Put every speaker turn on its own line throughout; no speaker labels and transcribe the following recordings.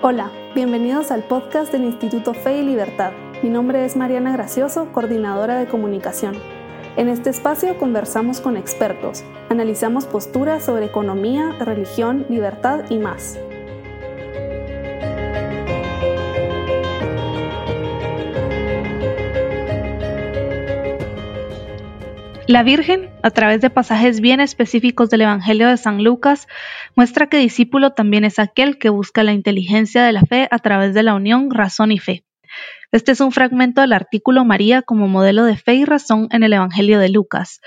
Hola, bienvenidos al podcast del Instituto Fe y Libertad. Mi nombre es Mariana Gracioso, coordinadora de comunicación. En este espacio conversamos con expertos, analizamos posturas sobre economía, religión, libertad y más. La Virgen, a través de pasajes bien específicos del Evangelio de San Lucas, muestra que discípulo también es aquel que busca la inteligencia de la fe a través de la unión razón y fe. Este es un fragmento del artículo María como modelo de fe y razón en el Evangelio de Lucas,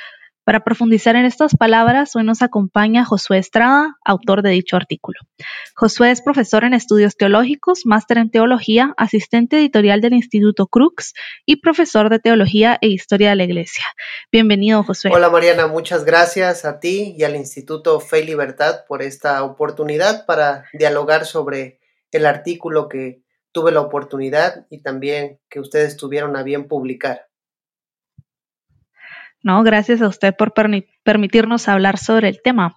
para profundizar en estas palabras, hoy nos acompaña Josué Estrada, autor de dicho artículo. Josué es profesor en estudios teológicos, máster en teología, asistente editorial del Instituto Crux y profesor de teología e historia de la Iglesia. Bienvenido, Josué.
Hola, Mariana, muchas gracias a ti y al Instituto Fe y Libertad por esta oportunidad para dialogar sobre el artículo que tuve la oportunidad y también que ustedes tuvieron a bien publicar.
¿No? Gracias a usted por permitirnos hablar sobre el tema.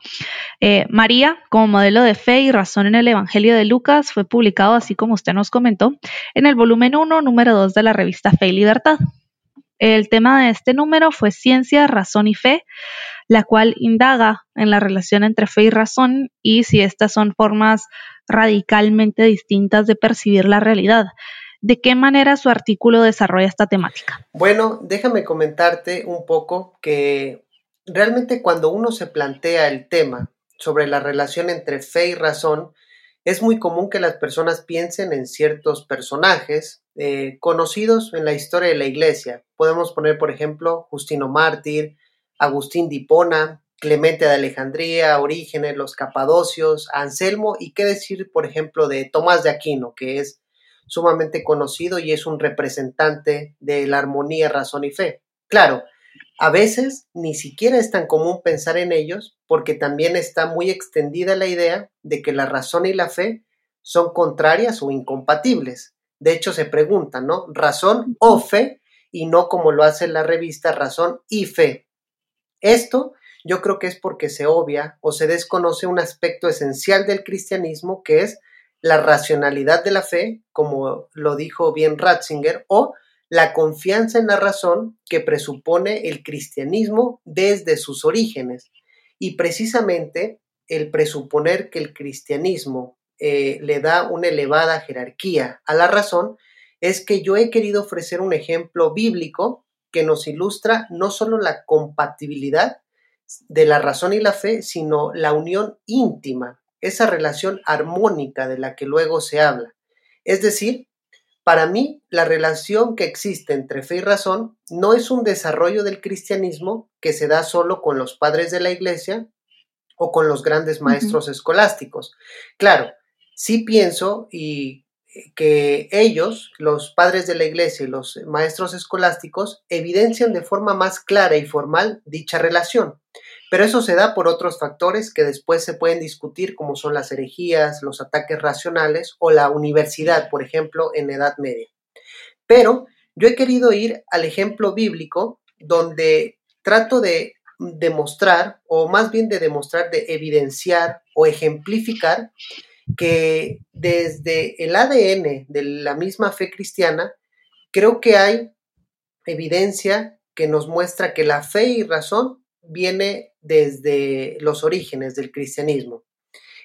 Eh, María, como modelo de fe y razón en el Evangelio de Lucas, fue publicado, así como usted nos comentó, en el volumen 1, número 2 de la revista Fe y Libertad. El tema de este número fue Ciencia, Razón y Fe, la cual indaga en la relación entre fe y razón y si estas son formas radicalmente distintas de percibir la realidad. ¿De qué manera su artículo desarrolla esta temática?
Bueno, déjame comentarte un poco que realmente cuando uno se plantea el tema sobre la relación entre fe y razón, es muy común que las personas piensen en ciertos personajes eh, conocidos en la historia de la iglesia. Podemos poner, por ejemplo, Justino Mártir, Agustín de Clemente de Alejandría, Orígenes, los Capadocios, Anselmo y qué decir, por ejemplo, de Tomás de Aquino, que es sumamente conocido y es un representante de la armonía, razón y fe. Claro, a veces ni siquiera es tan común pensar en ellos porque también está muy extendida la idea de que la razón y la fe son contrarias o incompatibles. De hecho, se preguntan, ¿no? Razón o fe y no como lo hace la revista Razón y Fe. Esto yo creo que es porque se obvia o se desconoce un aspecto esencial del cristianismo que es la racionalidad de la fe, como lo dijo bien Ratzinger, o la confianza en la razón que presupone el cristianismo desde sus orígenes. Y precisamente el presuponer que el cristianismo eh, le da una elevada jerarquía a la razón es que yo he querido ofrecer un ejemplo bíblico que nos ilustra no solo la compatibilidad de la razón y la fe, sino la unión íntima esa relación armónica de la que luego se habla. Es decir, para mí, la relación que existe entre fe y razón no es un desarrollo del cristianismo que se da solo con los padres de la iglesia o con los grandes maestros escolásticos. Claro, sí pienso y eh, que ellos, los padres de la iglesia y los maestros escolásticos, evidencian de forma más clara y formal dicha relación. Pero eso se da por otros factores que después se pueden discutir, como son las herejías, los ataques racionales o la universidad, por ejemplo, en Edad Media. Pero yo he querido ir al ejemplo bíblico donde trato de demostrar, o más bien de demostrar, de evidenciar o ejemplificar que desde el ADN de la misma fe cristiana, creo que hay evidencia que nos muestra que la fe y razón viene desde los orígenes del cristianismo.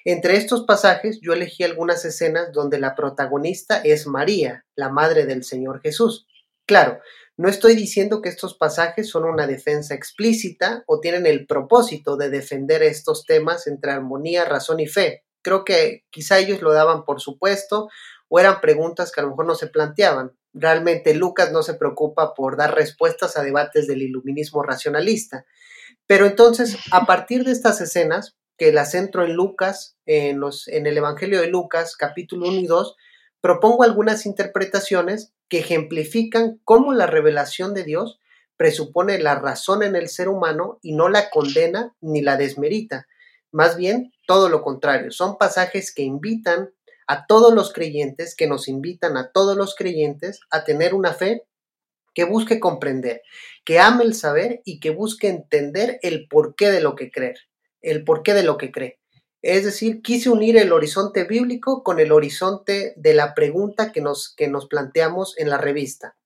Entre estos pasajes yo elegí algunas escenas donde la protagonista es María, la madre del Señor Jesús. Claro, no estoy diciendo que estos pasajes son una defensa explícita o tienen el propósito de defender estos temas entre armonía, razón y fe. Creo que quizá ellos lo daban por supuesto o eran preguntas que a lo mejor no se planteaban. Realmente Lucas no se preocupa por dar respuestas a debates del iluminismo racionalista. Pero entonces, a partir de estas escenas, que las centro en Lucas, en, los, en el Evangelio de Lucas, capítulo 1 y 2, propongo algunas interpretaciones que ejemplifican cómo la revelación de Dios presupone la razón en el ser humano y no la condena ni la desmerita. Más bien, todo lo contrario. Son pasajes que invitan a todos los creyentes, que nos invitan a todos los creyentes a tener una fe que busque comprender, que ame el saber y que busque entender el porqué de lo que creer, el porqué de lo que cree. Es decir, quise unir el horizonte bíblico con el horizonte de la pregunta que nos, que nos planteamos en la revista.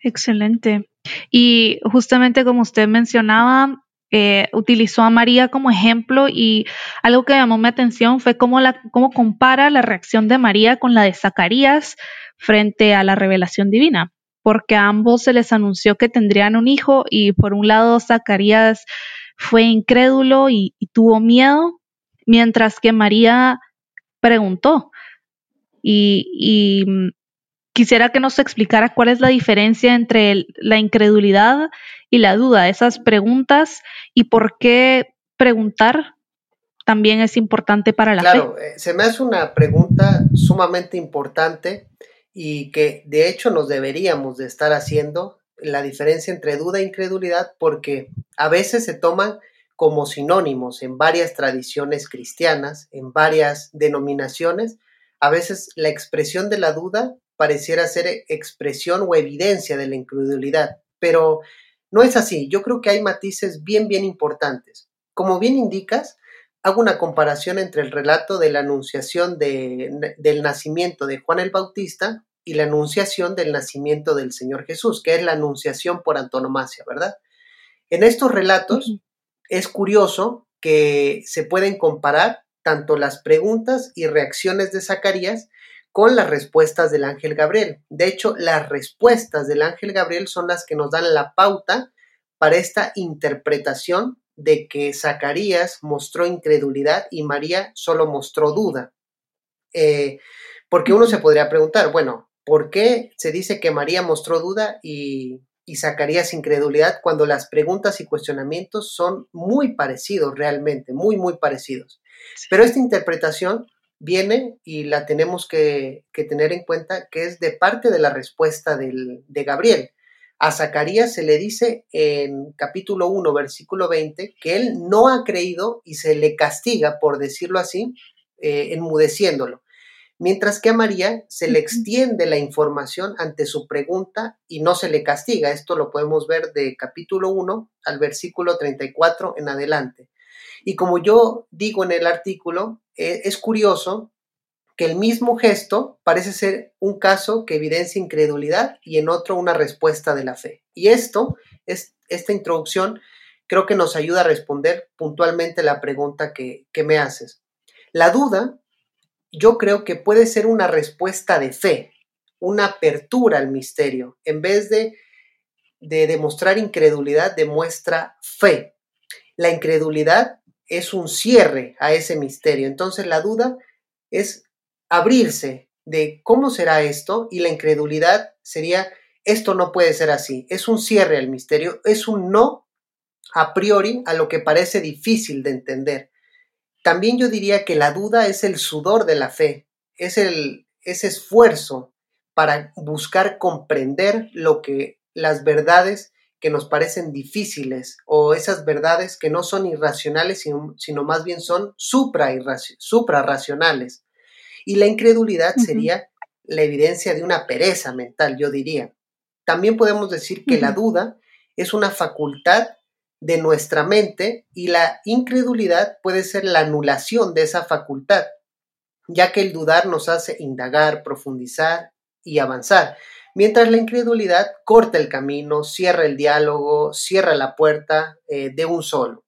Excelente. Y justamente como usted mencionaba, eh, utilizó a María como ejemplo y algo que llamó mi atención fue cómo, cómo compara la reacción de María con la de Zacarías frente a la revelación divina, porque a ambos se les anunció que tendrían un hijo y por un lado Zacarías fue incrédulo y, tuvo miedo, mientras que María preguntó. Y, mm, quisiera que nos explicara cuál es la diferencia entre la incredulidad y la duda, esas preguntas y por qué preguntar también es importante para la
fe. Claro, eh, se me hace una pregunta sumamente importante y que de hecho nos deberíamos de estar haciendo la diferencia entre duda e incredulidad porque a veces se toman como sinónimos en varias tradiciones cristianas, en varias denominaciones. A veces la expresión de la duda pareciera ser expresión o evidencia de la incredulidad, pero no es así. Yo creo que hay matices bien, bien importantes. Como bien indicas, hago una comparación entre el relato de la anunciación del nacimiento de Juan el Bautista y la anunciación del nacimiento del Señor Jesús, que es la anunciación por antonomasia, ¿verdad? En estos relatos es curioso que se pueden comparar tanto las preguntas y reacciones de Zacarías con las respuestas del ángel Gabriel. De hecho, las respuestas del ángel Gabriel son las que nos dan la pauta para esta interpretación de que Zacarías mostró incredulidad y María solo mostró duda. Eh, porque uno se podría preguntar, bueno, ¿Por qué se dice que María mostró duda y, y Zacarías incredulidad cuando las preguntas y cuestionamientos son muy parecidos realmente, muy, muy parecidos? Pero esta interpretación viene y la tenemos que, tener en cuenta que es de parte de la respuesta del, de Gabriel. A Zacarías se le dice en capítulo 1, versículo 20, que él no ha creído y se le castiga, por decirlo así, eh, enmudeciéndolo mientras que a María se le extiende la información ante su pregunta y no se le castiga. Esto lo podemos ver de capítulo 1 al versículo 34 en adelante. Y como yo digo en el artículo, e, es curioso que el mismo gesto parece ser un caso que evidencia incredulidad y en otro una respuesta de la fe. Y esto, es, esta introducción, creo que nos ayuda a responder puntualmente la pregunta que, que me haces. La duda yo creo que puede ser una respuesta de fe, una apertura al misterio. En vez de, de demostrar incredulidad, demuestra fe. La incredulidad es un cierre a ese misterio. Entonces la duda es abrirse de cómo será esto y la incredulidad sería esto no puede ser así. Es un cierre al misterio, es un no a priori a lo que parece difícil de entender. También yo diría que la duda es el sudor de la fe, es el ese esfuerzo para buscar comprender lo que las verdades que nos parecen difíciles o esas verdades que no son irracionales, sino, más bien son suprarracionales. Y la incredulidad sería la evidencia de una pereza mental, yo diría. También podemos decir que la duda es una facultad de nuestra mente y la incredulidad puede ser la anulación de esa facultad, ya que el dudar nos hace indagar, profundizar y avanzar, mientras la incredulidad corta el camino, cierra el diálogo, cierra la puerta eh, de un solo.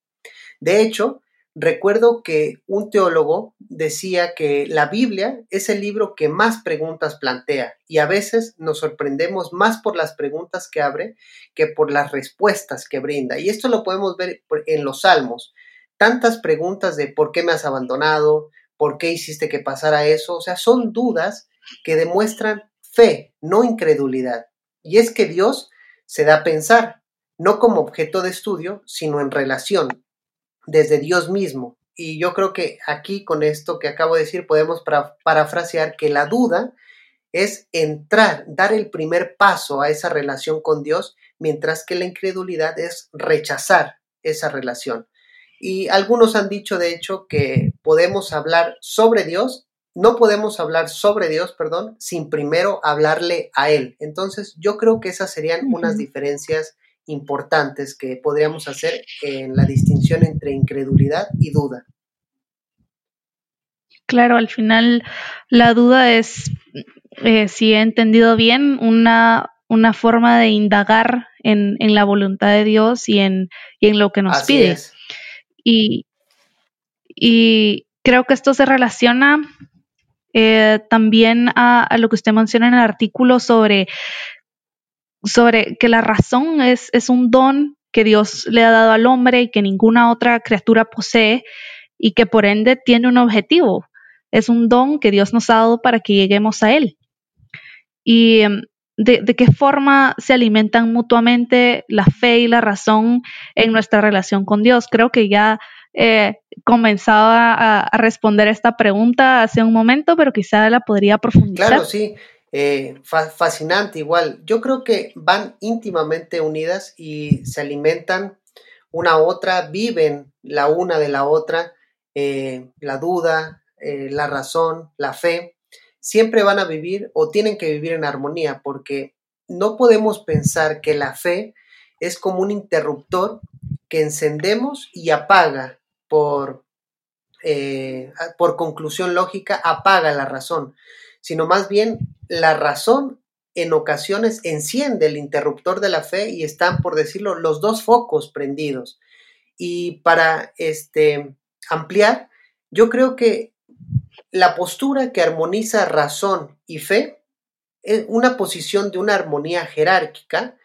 De hecho, Recuerdo que un teólogo decía que la Biblia es el libro que más preguntas plantea y a veces nos sorprendemos más por las preguntas que abre que por las respuestas que brinda. Y esto lo podemos ver en los salmos. Tantas preguntas de por qué me has abandonado, por qué hiciste que pasara eso. O sea, son dudas que demuestran fe, no incredulidad. Y es que Dios se da a pensar, no como objeto de estudio, sino en relación desde Dios mismo. Y yo creo que aquí con esto que acabo de decir podemos parafrasear que la duda es entrar, dar el primer paso a esa relación con Dios, mientras que la incredulidad es rechazar esa relación. Y algunos han dicho, de hecho, que podemos hablar sobre Dios, no podemos hablar sobre Dios, perdón, sin primero hablarle a Él. Entonces, yo creo que esas serían unas diferencias importantes que podríamos hacer en la distinción entre incredulidad y duda.
Claro, al final la duda es, eh, si he entendido bien, una, una forma de indagar en, la voluntad de Dios y en, en lo que nos pide. Y, y creo que esto se relaciona eh, también a, lo que usted menciona en el artículo sobre, sobre que la razón es, es un don que Dios le ha dado al hombre y que ninguna otra criatura posee y que por ende tiene un objetivo. Es un don que Dios nos ha dado para que lleguemos a Él. Y em, de, qué forma se alimentan mutuamente la fe y la razón en nuestra relación con Dios. Creo que ya eh, comenzaba a, responder esta pregunta hace un momento, pero quizá la podría profundizar.
Claro, sí. Eh, fascinante igual. Yo creo que van íntimamente unidas y se alimentan una a otra, viven la una de la otra, eh, la duda, la razón, la fe, siempre van a vivir o tienen que vivir en armonía porque no podemos pensar que la fe es como un interruptor que encendemos y apaga por, eh, por conclusión lógica, apaga la razón, sino más bien la razón en ocasiones enciende el interruptor de la fe y están, por decirlo, los dos focos prendidos. Y para este, ampliar, yo creo que la postura que armoniza razón y fe es una posición de una armonía jerárquica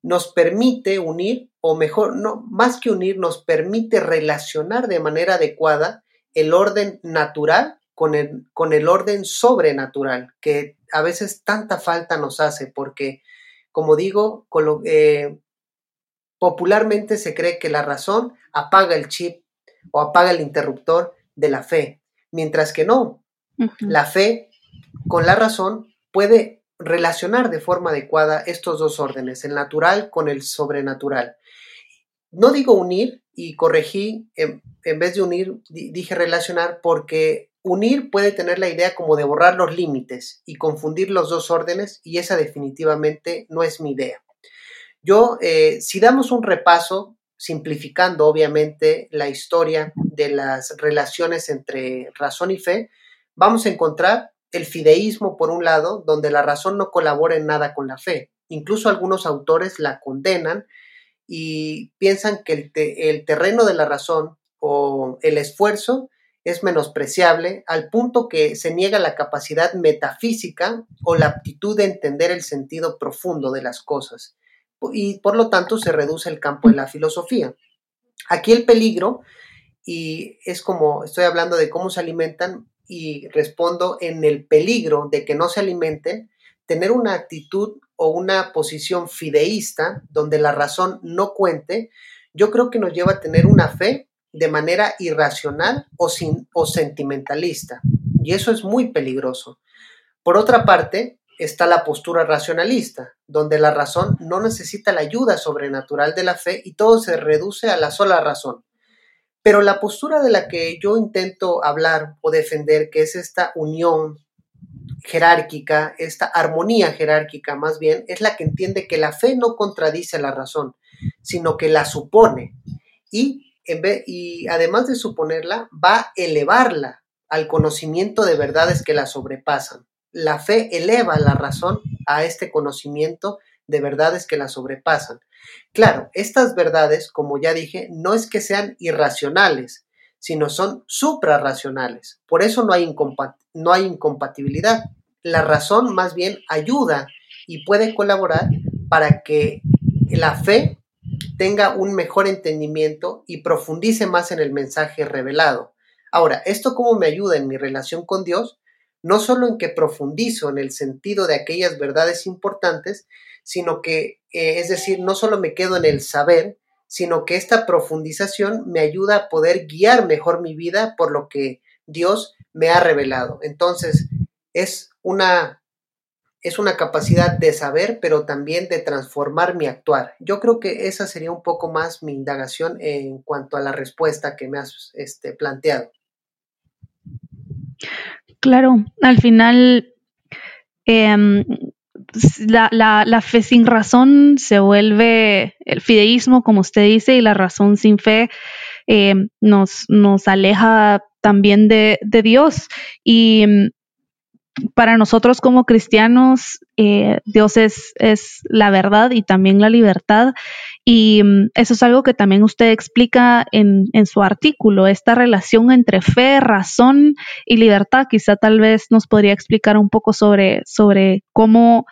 nos permite unir, o mejor, no, más que unir, nos permite relacionar de manera adecuada el orden natural con el, con el orden sobrenatural, que a veces tanta falta nos hace, porque, como digo, eh, popularmente se cree que la razón apaga el chip o apaga el interruptor de la fe, mientras que no, la fe con la razón puede relacionar de forma adecuada estos dos órdenes, el natural con el sobrenatural. No digo unir y corregí, en, vez de unir, dije relacionar porque unir puede tener la idea como de borrar los límites y confundir los dos órdenes y esa definitivamente no es mi idea. Yo, eh, si damos un repaso, simplificando obviamente la historia de las relaciones entre razón y fe, vamos a encontrar el fideísmo, por un lado, donde la razón no colabora en nada con la fe. Incluso algunos autores la condenan y piensan que el, terreno de la razón o el esfuerzo es menospreciable al punto que se niega la capacidad metafísica o la aptitud de entender el sentido profundo de las cosas y por lo tanto se reduce el campo de la filosofía. Aquí el peligro, y es como estoy hablando de cómo se alimentan, y respondo en el peligro de que no se alimenten, tener una actitud o una posición fideísta donde la razón no cuente, yo creo que nos lleva a tener una fe de manera irracional o, sin, o sentimentalista. Y eso es muy peligroso. Por otra parte, está la postura racionalista, donde la razón no necesita la ayuda sobrenatural de la fe y todo se reduce a la sola razón. Pero la postura de la que yo intento hablar o defender, que es esta unión jerárquica, esta armonía jerárquica más bien, es la que entiende que la fe no contradice la razón, sino que la supone y, y además de suponerla, va a elevarla al conocimiento de verdades que la sobrepasan. La fe eleva la razón a este conocimiento de verdades que la sobrepasan. Claro, estas verdades, como ya dije, no es que sean irracionales, sino son suprarracionales. Por eso no hay, no hay incompatibilidad. La razón más bien ayuda y puede colaborar para que la fe tenga un mejor entendimiento y profundice más en el mensaje revelado. Ahora, ¿esto cómo me ayuda en mi relación con Dios? No solo en que profundizo en el sentido de aquellas verdades importantes, sino que, eh, es decir, no solo me quedo en el saber, sino que esta profundización me ayuda a poder guiar mejor mi vida por lo que Dios me ha revelado. Entonces, es una, es una capacidad de saber, pero también de transformar mi actuar. Yo creo que esa sería un poco más mi indagación en cuanto a la respuesta que me has este, planteado.
Claro, al final, em, la, la, fe sin razón se vuelve el fideísmo, como usted dice, y la razón sin fe eh, nos, nos aleja también de, de Dios. Y mm, para nosotros como cristianos, eh, Dios es, es, la verdad y también la libertad. Y mm, eso es algo que también usted explica en, en, su artículo, esta relación entre fe, razón y libertad. Quizá tal vez nos podría explicar un poco sobre, sobre cómo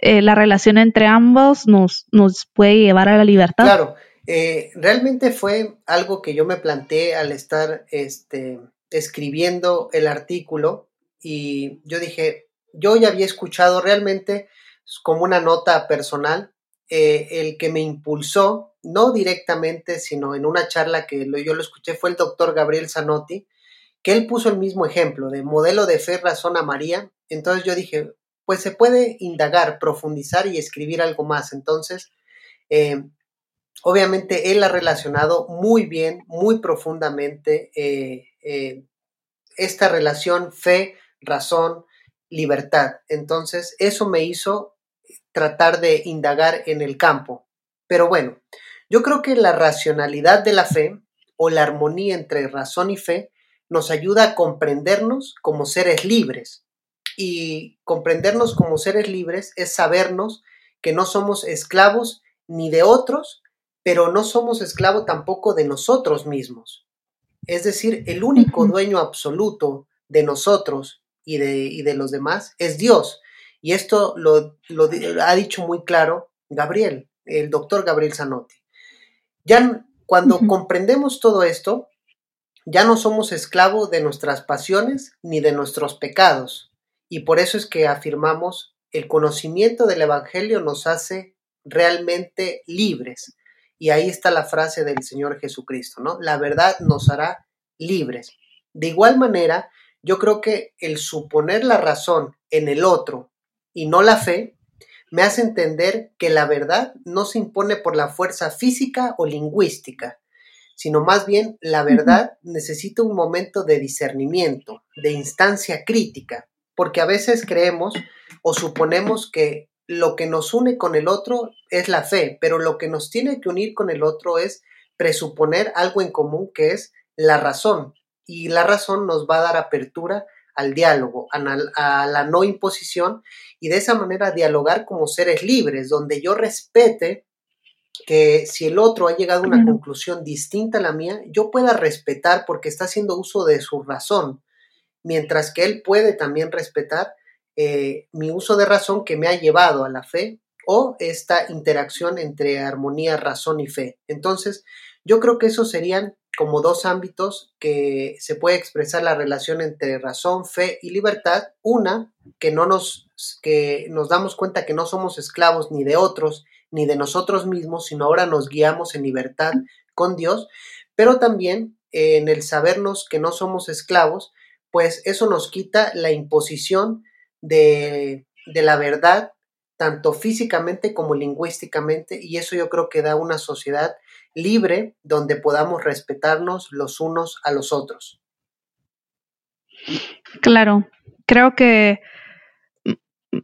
eh, la relación entre ambos nos, nos puede llevar a la libertad.
Claro, eh, realmente fue algo que yo me planteé al estar este, escribiendo el artículo y yo dije, yo ya había escuchado realmente como una nota personal eh, el que me impulsó, no directamente, sino en una charla que yo lo escuché, fue el doctor Gabriel Zanotti, que él puso el mismo ejemplo de modelo de fe, razón a María. Entonces yo dije, pues se puede indagar, profundizar y escribir algo más. Entonces, eh, obviamente él ha relacionado muy bien, muy profundamente eh, esta relación fe, razón, libertad. Entonces, eso me hizo tratar de indagar en el campo. Pero bueno, yo creo que la racionalidad de la fe o la armonía entre razón y fe nos ayuda a comprendernos como seres libres. Y comprendernos como seres libres es sabernos que no somos esclavos ni de otros, pero no somos esclavos tampoco de nosotros mismos. Es decir, el único dueño absoluto de nosotros y de, de los demás es Dios. Y esto lo, ha dicho muy claro Gabriel, el doctor Gabriel Zanotti. Ya cuando comprendemos todo esto, ya no somos esclavos de nuestras pasiones ni de nuestros pecados. Y por eso es que afirmamos, el conocimiento del Evangelio nos hace realmente libres. Y ahí está la frase del Señor Jesucristo, ¿no? La verdad nos hará libres. De igual manera, yo creo que el suponer la razón en el otro y no la fe me hace entender que la verdad no se impone por la fuerza física o lingüística, sino más bien la verdad necesita un momento de discernimiento, de instancia crítica, porque a veces creemos o suponemos que lo que nos une con el otro es la fe, pero lo que nos tiene que unir con el otro es presuponer algo en común que es la razón, y la razón nos va a dar apertura al diálogo, a, la no imposición y de esa manera dialogar como seres libres, donde yo respete que si el otro ha llegado a una conclusión distinta a la mía, yo pueda respetar porque está haciendo uso de su razón, mientras que él puede también respetar eh, mi uso de razón que me ha llevado a la fe o esta interacción entre armonía, razón y fe. Entonces, yo creo que esos serían como dos ámbitos que se puede expresar la relación entre razón, fe y libertad. Una, que no nos, que nos damos cuenta que no somos esclavos ni de otros, ni de nosotros mismos, sino ahora nos guiamos en libertad con Dios, pero también en el sabernos que no somos esclavos, pues eso nos quita la imposición de, de la verdad, tanto físicamente como lingüísticamente, y eso yo creo que da una sociedad libre donde podamos respetarnos los unos a los otros.
Claro, creo que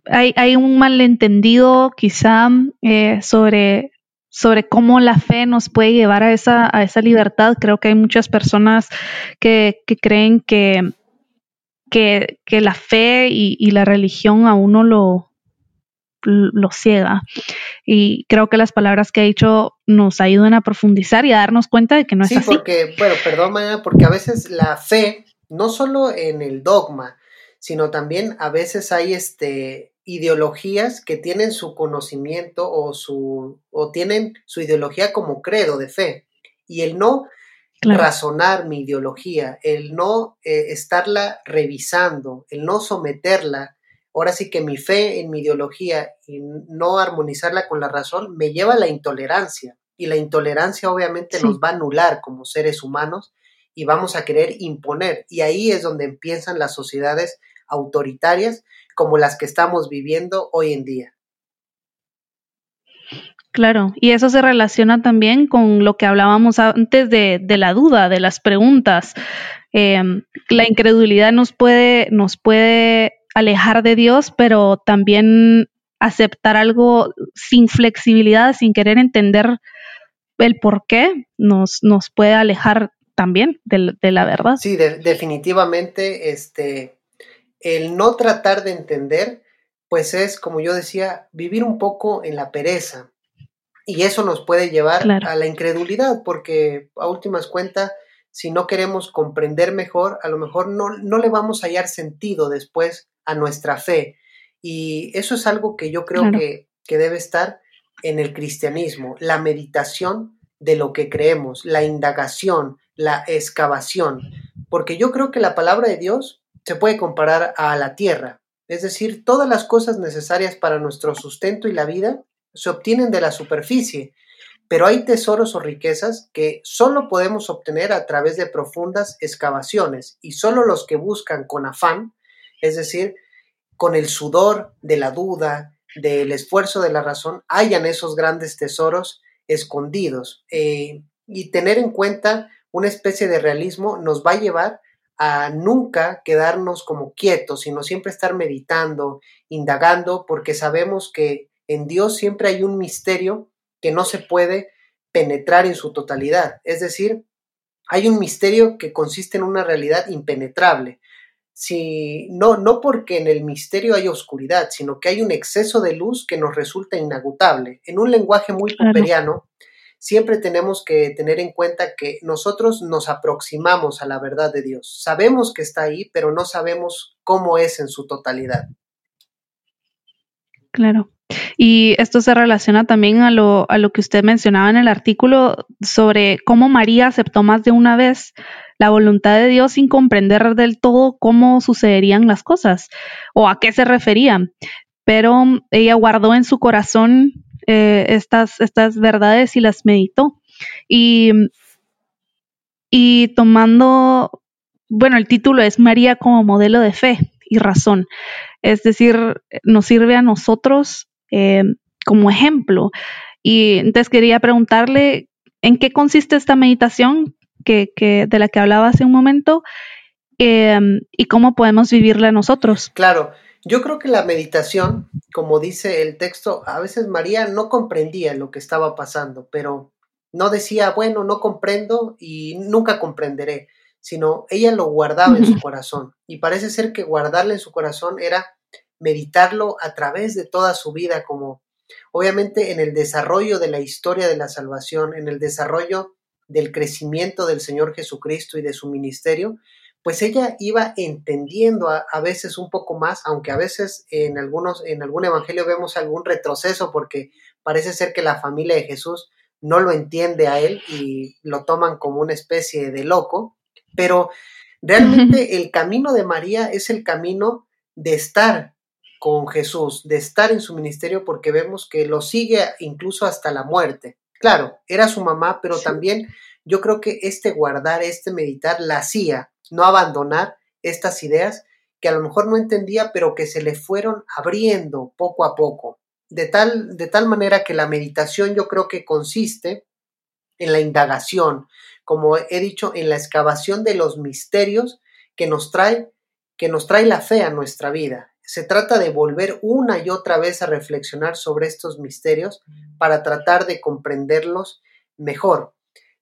hay, un malentendido quizá eh, sobre, sobre cómo la fe nos puede llevar a esa, a esa libertad. Creo que hay muchas personas que, creen que, que, la fe y, la religión a uno lo, lo ciega. Y creo que las palabras que ha dicho nos ayudan a profundizar y a darnos cuenta de que no es así.
Sí, porque, bueno, perdón, porque a veces la fe, no solo en el dogma, sino también a veces hay este ideologías que tienen su conocimiento o su o tienen su ideología como credo de fe y el no razonar mi ideología, el no eh, estarla revisando, el no someterla ahora sí que mi fe en mi ideología y no armonizarla con la razón me lleva a la intolerancia. Y la intolerancia obviamente nos va a anular como seres humanos y vamos a querer imponer. Y ahí es donde empiezan las sociedades autoritarias como las que estamos viviendo hoy en día.
Claro, y eso se relaciona también con lo que hablábamos antes de, la duda, de las preguntas. Em, la incredulidad nos puede, nos puede alejar de Dios, pero también aceptar algo sin flexibilidad, sin querer entender el por qué, nos, nos puede alejar también de, la verdad.
Sí, definitivamente, este, el no tratar de entender, pues es, como yo decía, vivir un poco en la pereza. Y eso nos puede llevar a la incredulidad, porque a últimas cuentas, si no queremos comprender mejor, a lo mejor no, no le vamos a hallar sentido después a nuestra fe. Y eso es algo que yo creo que, que debe estar en el cristianismo, la meditación de lo que creemos, la indagación, la excavación, porque yo creo que la palabra de Dios se puede comparar a la tierra, es decir, todas las cosas necesarias para nuestro sustento y la vida se obtienen de la superficie, pero hay tesoros o riquezas que solo podemos obtener a través de profundas excavaciones y solo los que buscan con afán, es decir, con el sudor de la duda, del esfuerzo de la razón, hallan esos grandes tesoros escondidos. Eh, y tener en cuenta una especie de realismo nos va a llevar a nunca quedarnos como quietos, sino siempre estar meditando, indagando, porque sabemos que en Dios siempre hay un misterio que no se puede penetrar en su totalidad. Es decir, hay un misterio que consiste en una realidad impenetrable. Si, no, no porque en el misterio hay oscuridad, sino que hay un exceso de luz que nos resulta inagotable. En un lenguaje muy pomperiano, siempre tenemos que tener en cuenta que nosotros nos aproximamos a la verdad de Dios. Sabemos que está ahí, pero no sabemos cómo es en su totalidad.
Claro. Y esto se relaciona también a lo, a lo que usted mencionaba en el artículo sobre cómo María aceptó más de una vez la voluntad de Dios sin comprender del todo cómo sucederían las cosas o a qué se referían. Pero ella guardó en su corazón eh, estas, estas verdades y las meditó. Y, y tomando, bueno, el título es María como modelo de fe y razón. Es decir, nos sirve a nosotros eh, como ejemplo. Y entonces quería preguntarle en qué consiste esta meditación que, que de la que hablaba hace un momento eh, y cómo podemos vivirla nosotros.
Claro, yo creo que la meditación, como dice el texto, a veces María no comprendía lo que estaba pasando, pero no decía, bueno, no comprendo y nunca comprenderé, sino ella lo guardaba en su corazón. Y parece ser que guardarle en su corazón era meditarlo a través de toda su vida, como obviamente en el desarrollo de la historia de la salvación, en el desarrollo del crecimiento del Señor Jesucristo y de su ministerio, pues ella iba entendiendo a, veces un poco más, aunque a veces en algunos, en algún evangelio vemos algún retroceso porque parece ser que la familia de Jesús no lo entiende a él y lo toman como una especie de loco, pero realmente el camino de María es el camino de estar con Jesús, de estar en su ministerio porque vemos que lo sigue incluso hasta la muerte. Claro, era su mamá, pero también yo creo que este guardar, este meditar, la hacía no abandonar estas ideas que a lo mejor no entendía, pero que se le fueron abriendo poco a poco. De tal, de tal manera que la meditación yo creo que consiste en la indagación, como he dicho, en la excavación de los misterios que nos trae, que nos trae la fe a nuestra vida. Se trata de volver una y otra vez a reflexionar sobre estos misterios para tratar de comprenderlos mejor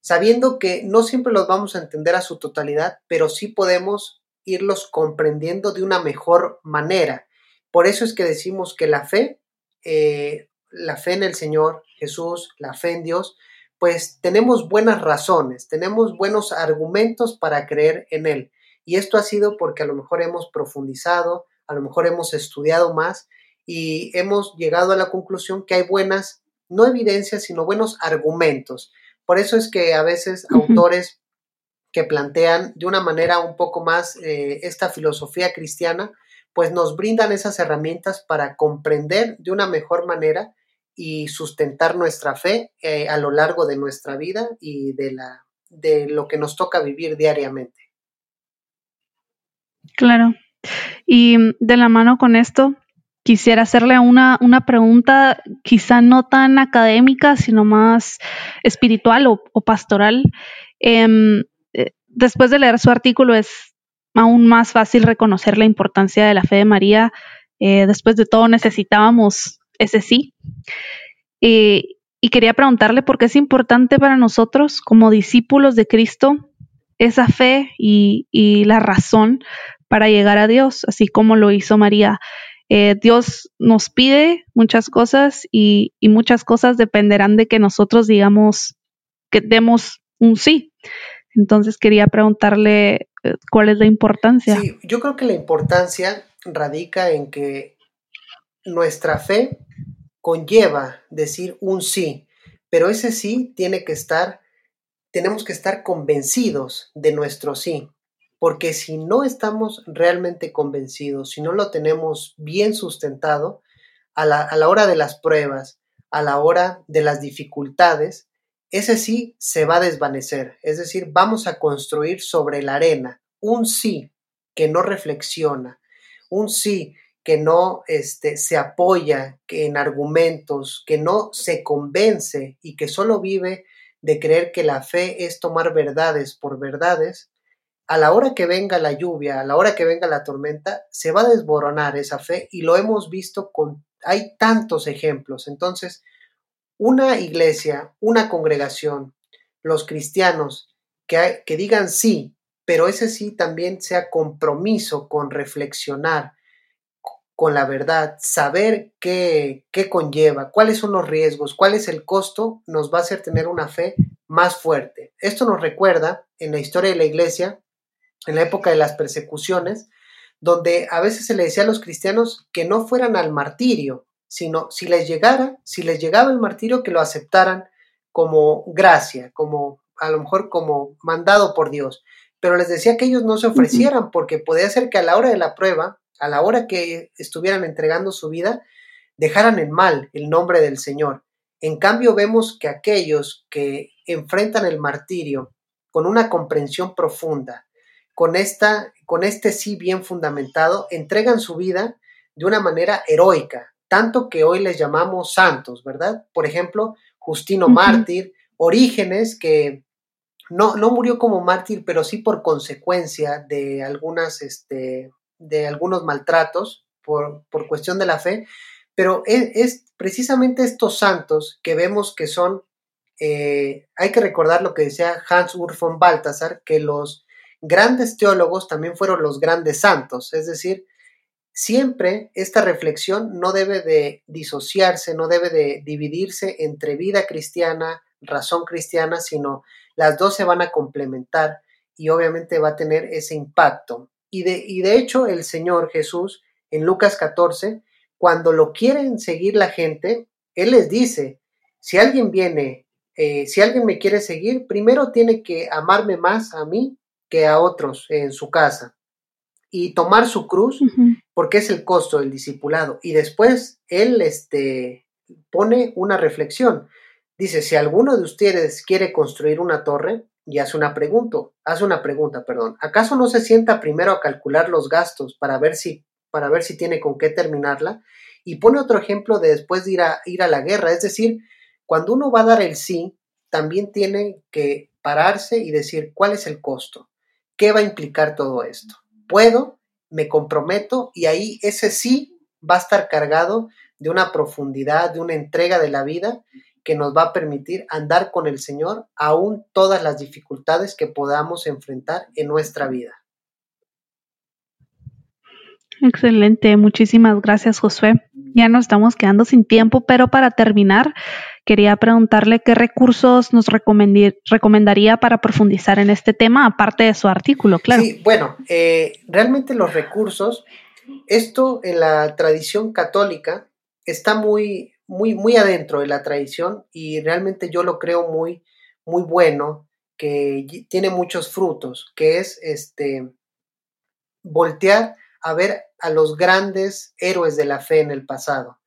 sabiendo que no siempre los vamos a entender a su totalidad, pero sí podemos irlos comprendiendo de una mejor manera. Por eso es que decimos que la fe, eh, la fe en el Señor Jesús, la fe en Dios, pues tenemos buenas razones, tenemos buenos argumentos para creer en Él. Y esto ha sido porque a lo mejor hemos profundizado, a lo mejor hemos estudiado más y hemos llegado a la conclusión que hay buenas, no evidencias, sino buenos argumentos por eso es que a veces autores que plantean de una manera un poco más eh, esta filosofía cristiana, pues nos brindan esas herramientas para comprender de una mejor manera y sustentar nuestra fe eh, a lo largo de nuestra vida y de, la, de lo que nos toca vivir diariamente.
Claro. Y de la mano con esto, quisiera hacerle una, una pregunta quizá no tan académica, sino más espiritual o, pastoral. Em, eh, después de leer su artículo es aún más fácil reconocer la importancia de la fe de María. Eh, después de todo necesitábamos ese sí. y quería preguntarle por qué es importante para nosotros como discípulos de Cristo esa fe y, la razón para llegar a Dios, así como lo hizo María. Eh, Dios nos pide muchas cosas y, muchas cosas dependerán de que nosotros digamos que demos un sí. Entonces quería preguntarle eh, cuál es la importancia.
Sí, yo creo que la importancia radica en que nuestra fe conlleva decir un sí, pero ese sí tiene que estar tenemos que estar convencidos de nuestro sí, porque si no estamos realmente convencidos, si no lo tenemos bien sustentado, a la, hora de las pruebas, a la hora de las dificultades, ese sí se va a desvanecer, es decir, vamos a construir sobre la arena un sí que no reflexiona, un sí que no este, se apoya en argumentos, que no se convence y que solo vive de creer que la fe es tomar verdades por verdades, a la hora que venga la lluvia, a la hora que venga la tormenta, se va a desboronar esa fe y lo hemos visto con, hay tantos ejemplos. Entonces, una iglesia, una congregación, los cristianos que, que digan sí, pero ese sí también sea compromiso con reflexionar, con la verdad, saber qué, qué conlleva, cuáles son los riesgos, cuál es el costo, nos va a hacer tener una fe más fuerte. Esto nos recuerda en la historia de la iglesia, en la época de las persecuciones, donde a veces se le decía a los cristianos que no fueran al martirio, sino si les llegara, si les llegaba el martirio, que lo aceptaran como gracia, como a lo mejor como mandado por Dios. Pero les decía que ellos no se ofrecieran porque podía ser que a la hora de la prueba a la hora que estuvieran entregando su vida, dejaran en mal el nombre del Señor. En cambio, vemos que aquellos que enfrentan el martirio con una comprensión profunda, con, esta, con este sí bien fundamentado, entregan su vida de una manera heroica, tanto que hoy les llamamos santos, ¿verdad? Por ejemplo, Justino mártir, Orígenes, que no, no, murió como mártir, pero sí por consecuencia de algunas este, de algunos maltratos por, cuestión de la fe, pero es, precisamente estos santos que vemos que son, eh, hay que recordar lo que decía Hans Ur von Balthasar, que los grandes teólogos también fueron los grandes santos, es decir, siempre esta reflexión no debe de disociarse, no debe de dividirse entre vida cristiana, razón cristiana, sino las dos se van a complementar y obviamente va a tener ese impacto. Y de, y de hecho el Señor Jesús en Lucas 14, cuando lo quieren seguir la gente, Él les dice, si alguien viene, eh, si alguien me quiere seguir, primero tiene que amarme más a mí que a otros en su casa y tomar su cruz, porque es el costo del discipulado. Y después Él este, pone una reflexión. Dice, si alguno de ustedes quiere construir una torre, y hace una pregunta, hace una pregunta, perdón. ¿Acaso no se sienta primero a calcular los gastos para ver si, para ver si tiene con qué terminarla? Y pone otro ejemplo de después de ir a, ir a la guerra. Es decir, cuando uno va a dar el sí, también tiene que pararse y decir cuál es el costo, qué va a implicar todo esto. ¿Puedo? ¿Me comprometo? Y ahí ese sí va a estar cargado de una profundidad, de una entrega de la vida que nos va a permitir andar con el Señor aún todas las dificultades que podamos enfrentar en nuestra vida.
Excelente, muchísimas gracias Josué. Ya nos estamos quedando sin tiempo, pero para terminar, quería preguntarle qué recursos nos recomendaría para profundizar en este tema, aparte de su artículo, claro.
Sí, bueno, eh, realmente los recursos, esto en la tradición católica está muy, muy, muy adentro de la tradición y realmente yo lo creo muy, muy bueno, que tiene muchos frutos, que es este voltear a ver a los grandes héroes de la fe en el pasado.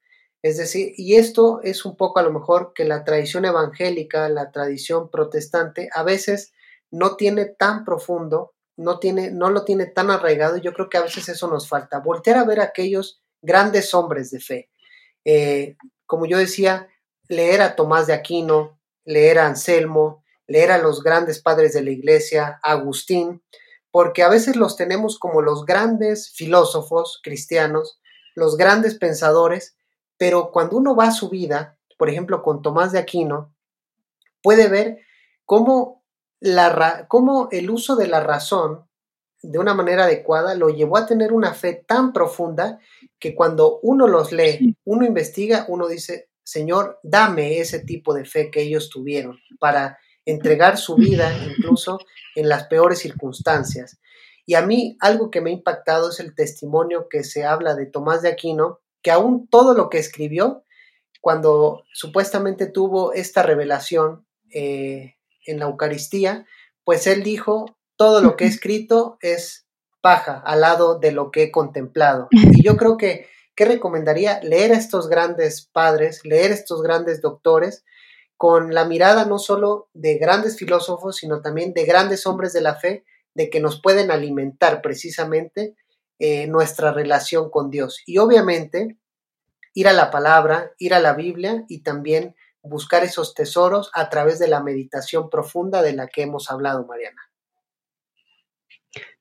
Es decir, y esto es un poco a lo mejor que la tradición evangélica, la tradición protestante, a veces no tiene tan profundo, no, tiene, no lo tiene tan arraigado, y yo creo que a veces eso nos falta, voltear a ver a aquellos grandes hombres de fe. Eh, como yo decía, leer a Tomás de Aquino, leer a Anselmo, leer a los grandes padres de la iglesia, Agustín, porque a veces los tenemos como los grandes filósofos cristianos, los grandes pensadores, pero cuando uno va a su vida, por ejemplo, con Tomás de Aquino, puede ver cómo, la, cómo el uso de la razón de una manera adecuada lo llevó a tener una fe tan profunda que cuando uno los lee, uno investiga, uno dice, Señor, dame ese tipo de fe que ellos tuvieron para entregar su vida incluso en las peores circunstancias. Y a mí algo que me ha impactado es el testimonio que se habla de Tomás de Aquino, que aún todo lo que escribió, cuando supuestamente tuvo esta revelación eh, en la Eucaristía, pues él dijo, todo lo que he escrito es paja al lado de lo que he contemplado. Y yo creo que, ¿qué recomendaría? Leer a estos grandes padres, leer a estos grandes doctores, con la mirada no solo de grandes filósofos, sino también de grandes hombres de la fe, de que nos pueden alimentar precisamente eh, nuestra relación con Dios. Y obviamente ir a la palabra, ir a la Biblia y también buscar esos tesoros a través de la meditación profunda de la que hemos hablado, Mariana.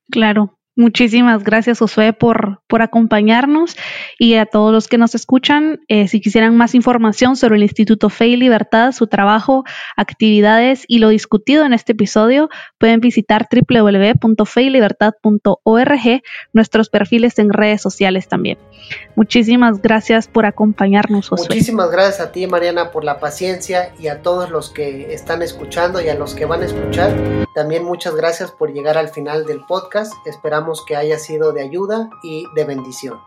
Claro, Muchísimas gracias, Josué, por, por acompañarnos y a todos los que nos escuchan. Eh, si quisieran más información sobre el Instituto Fe y Libertad, su trabajo, actividades y lo discutido en este episodio, pueden visitar www.feylibertad.org, nuestros perfiles en redes sociales también. Muchísimas gracias por acompañarnos, Josué.
Muchísimas gracias a ti, Mariana, por la paciencia y a todos los que están escuchando y a los que van a escuchar. También muchas gracias por llegar al final del podcast. Que haya sido de ayuda y de bendición.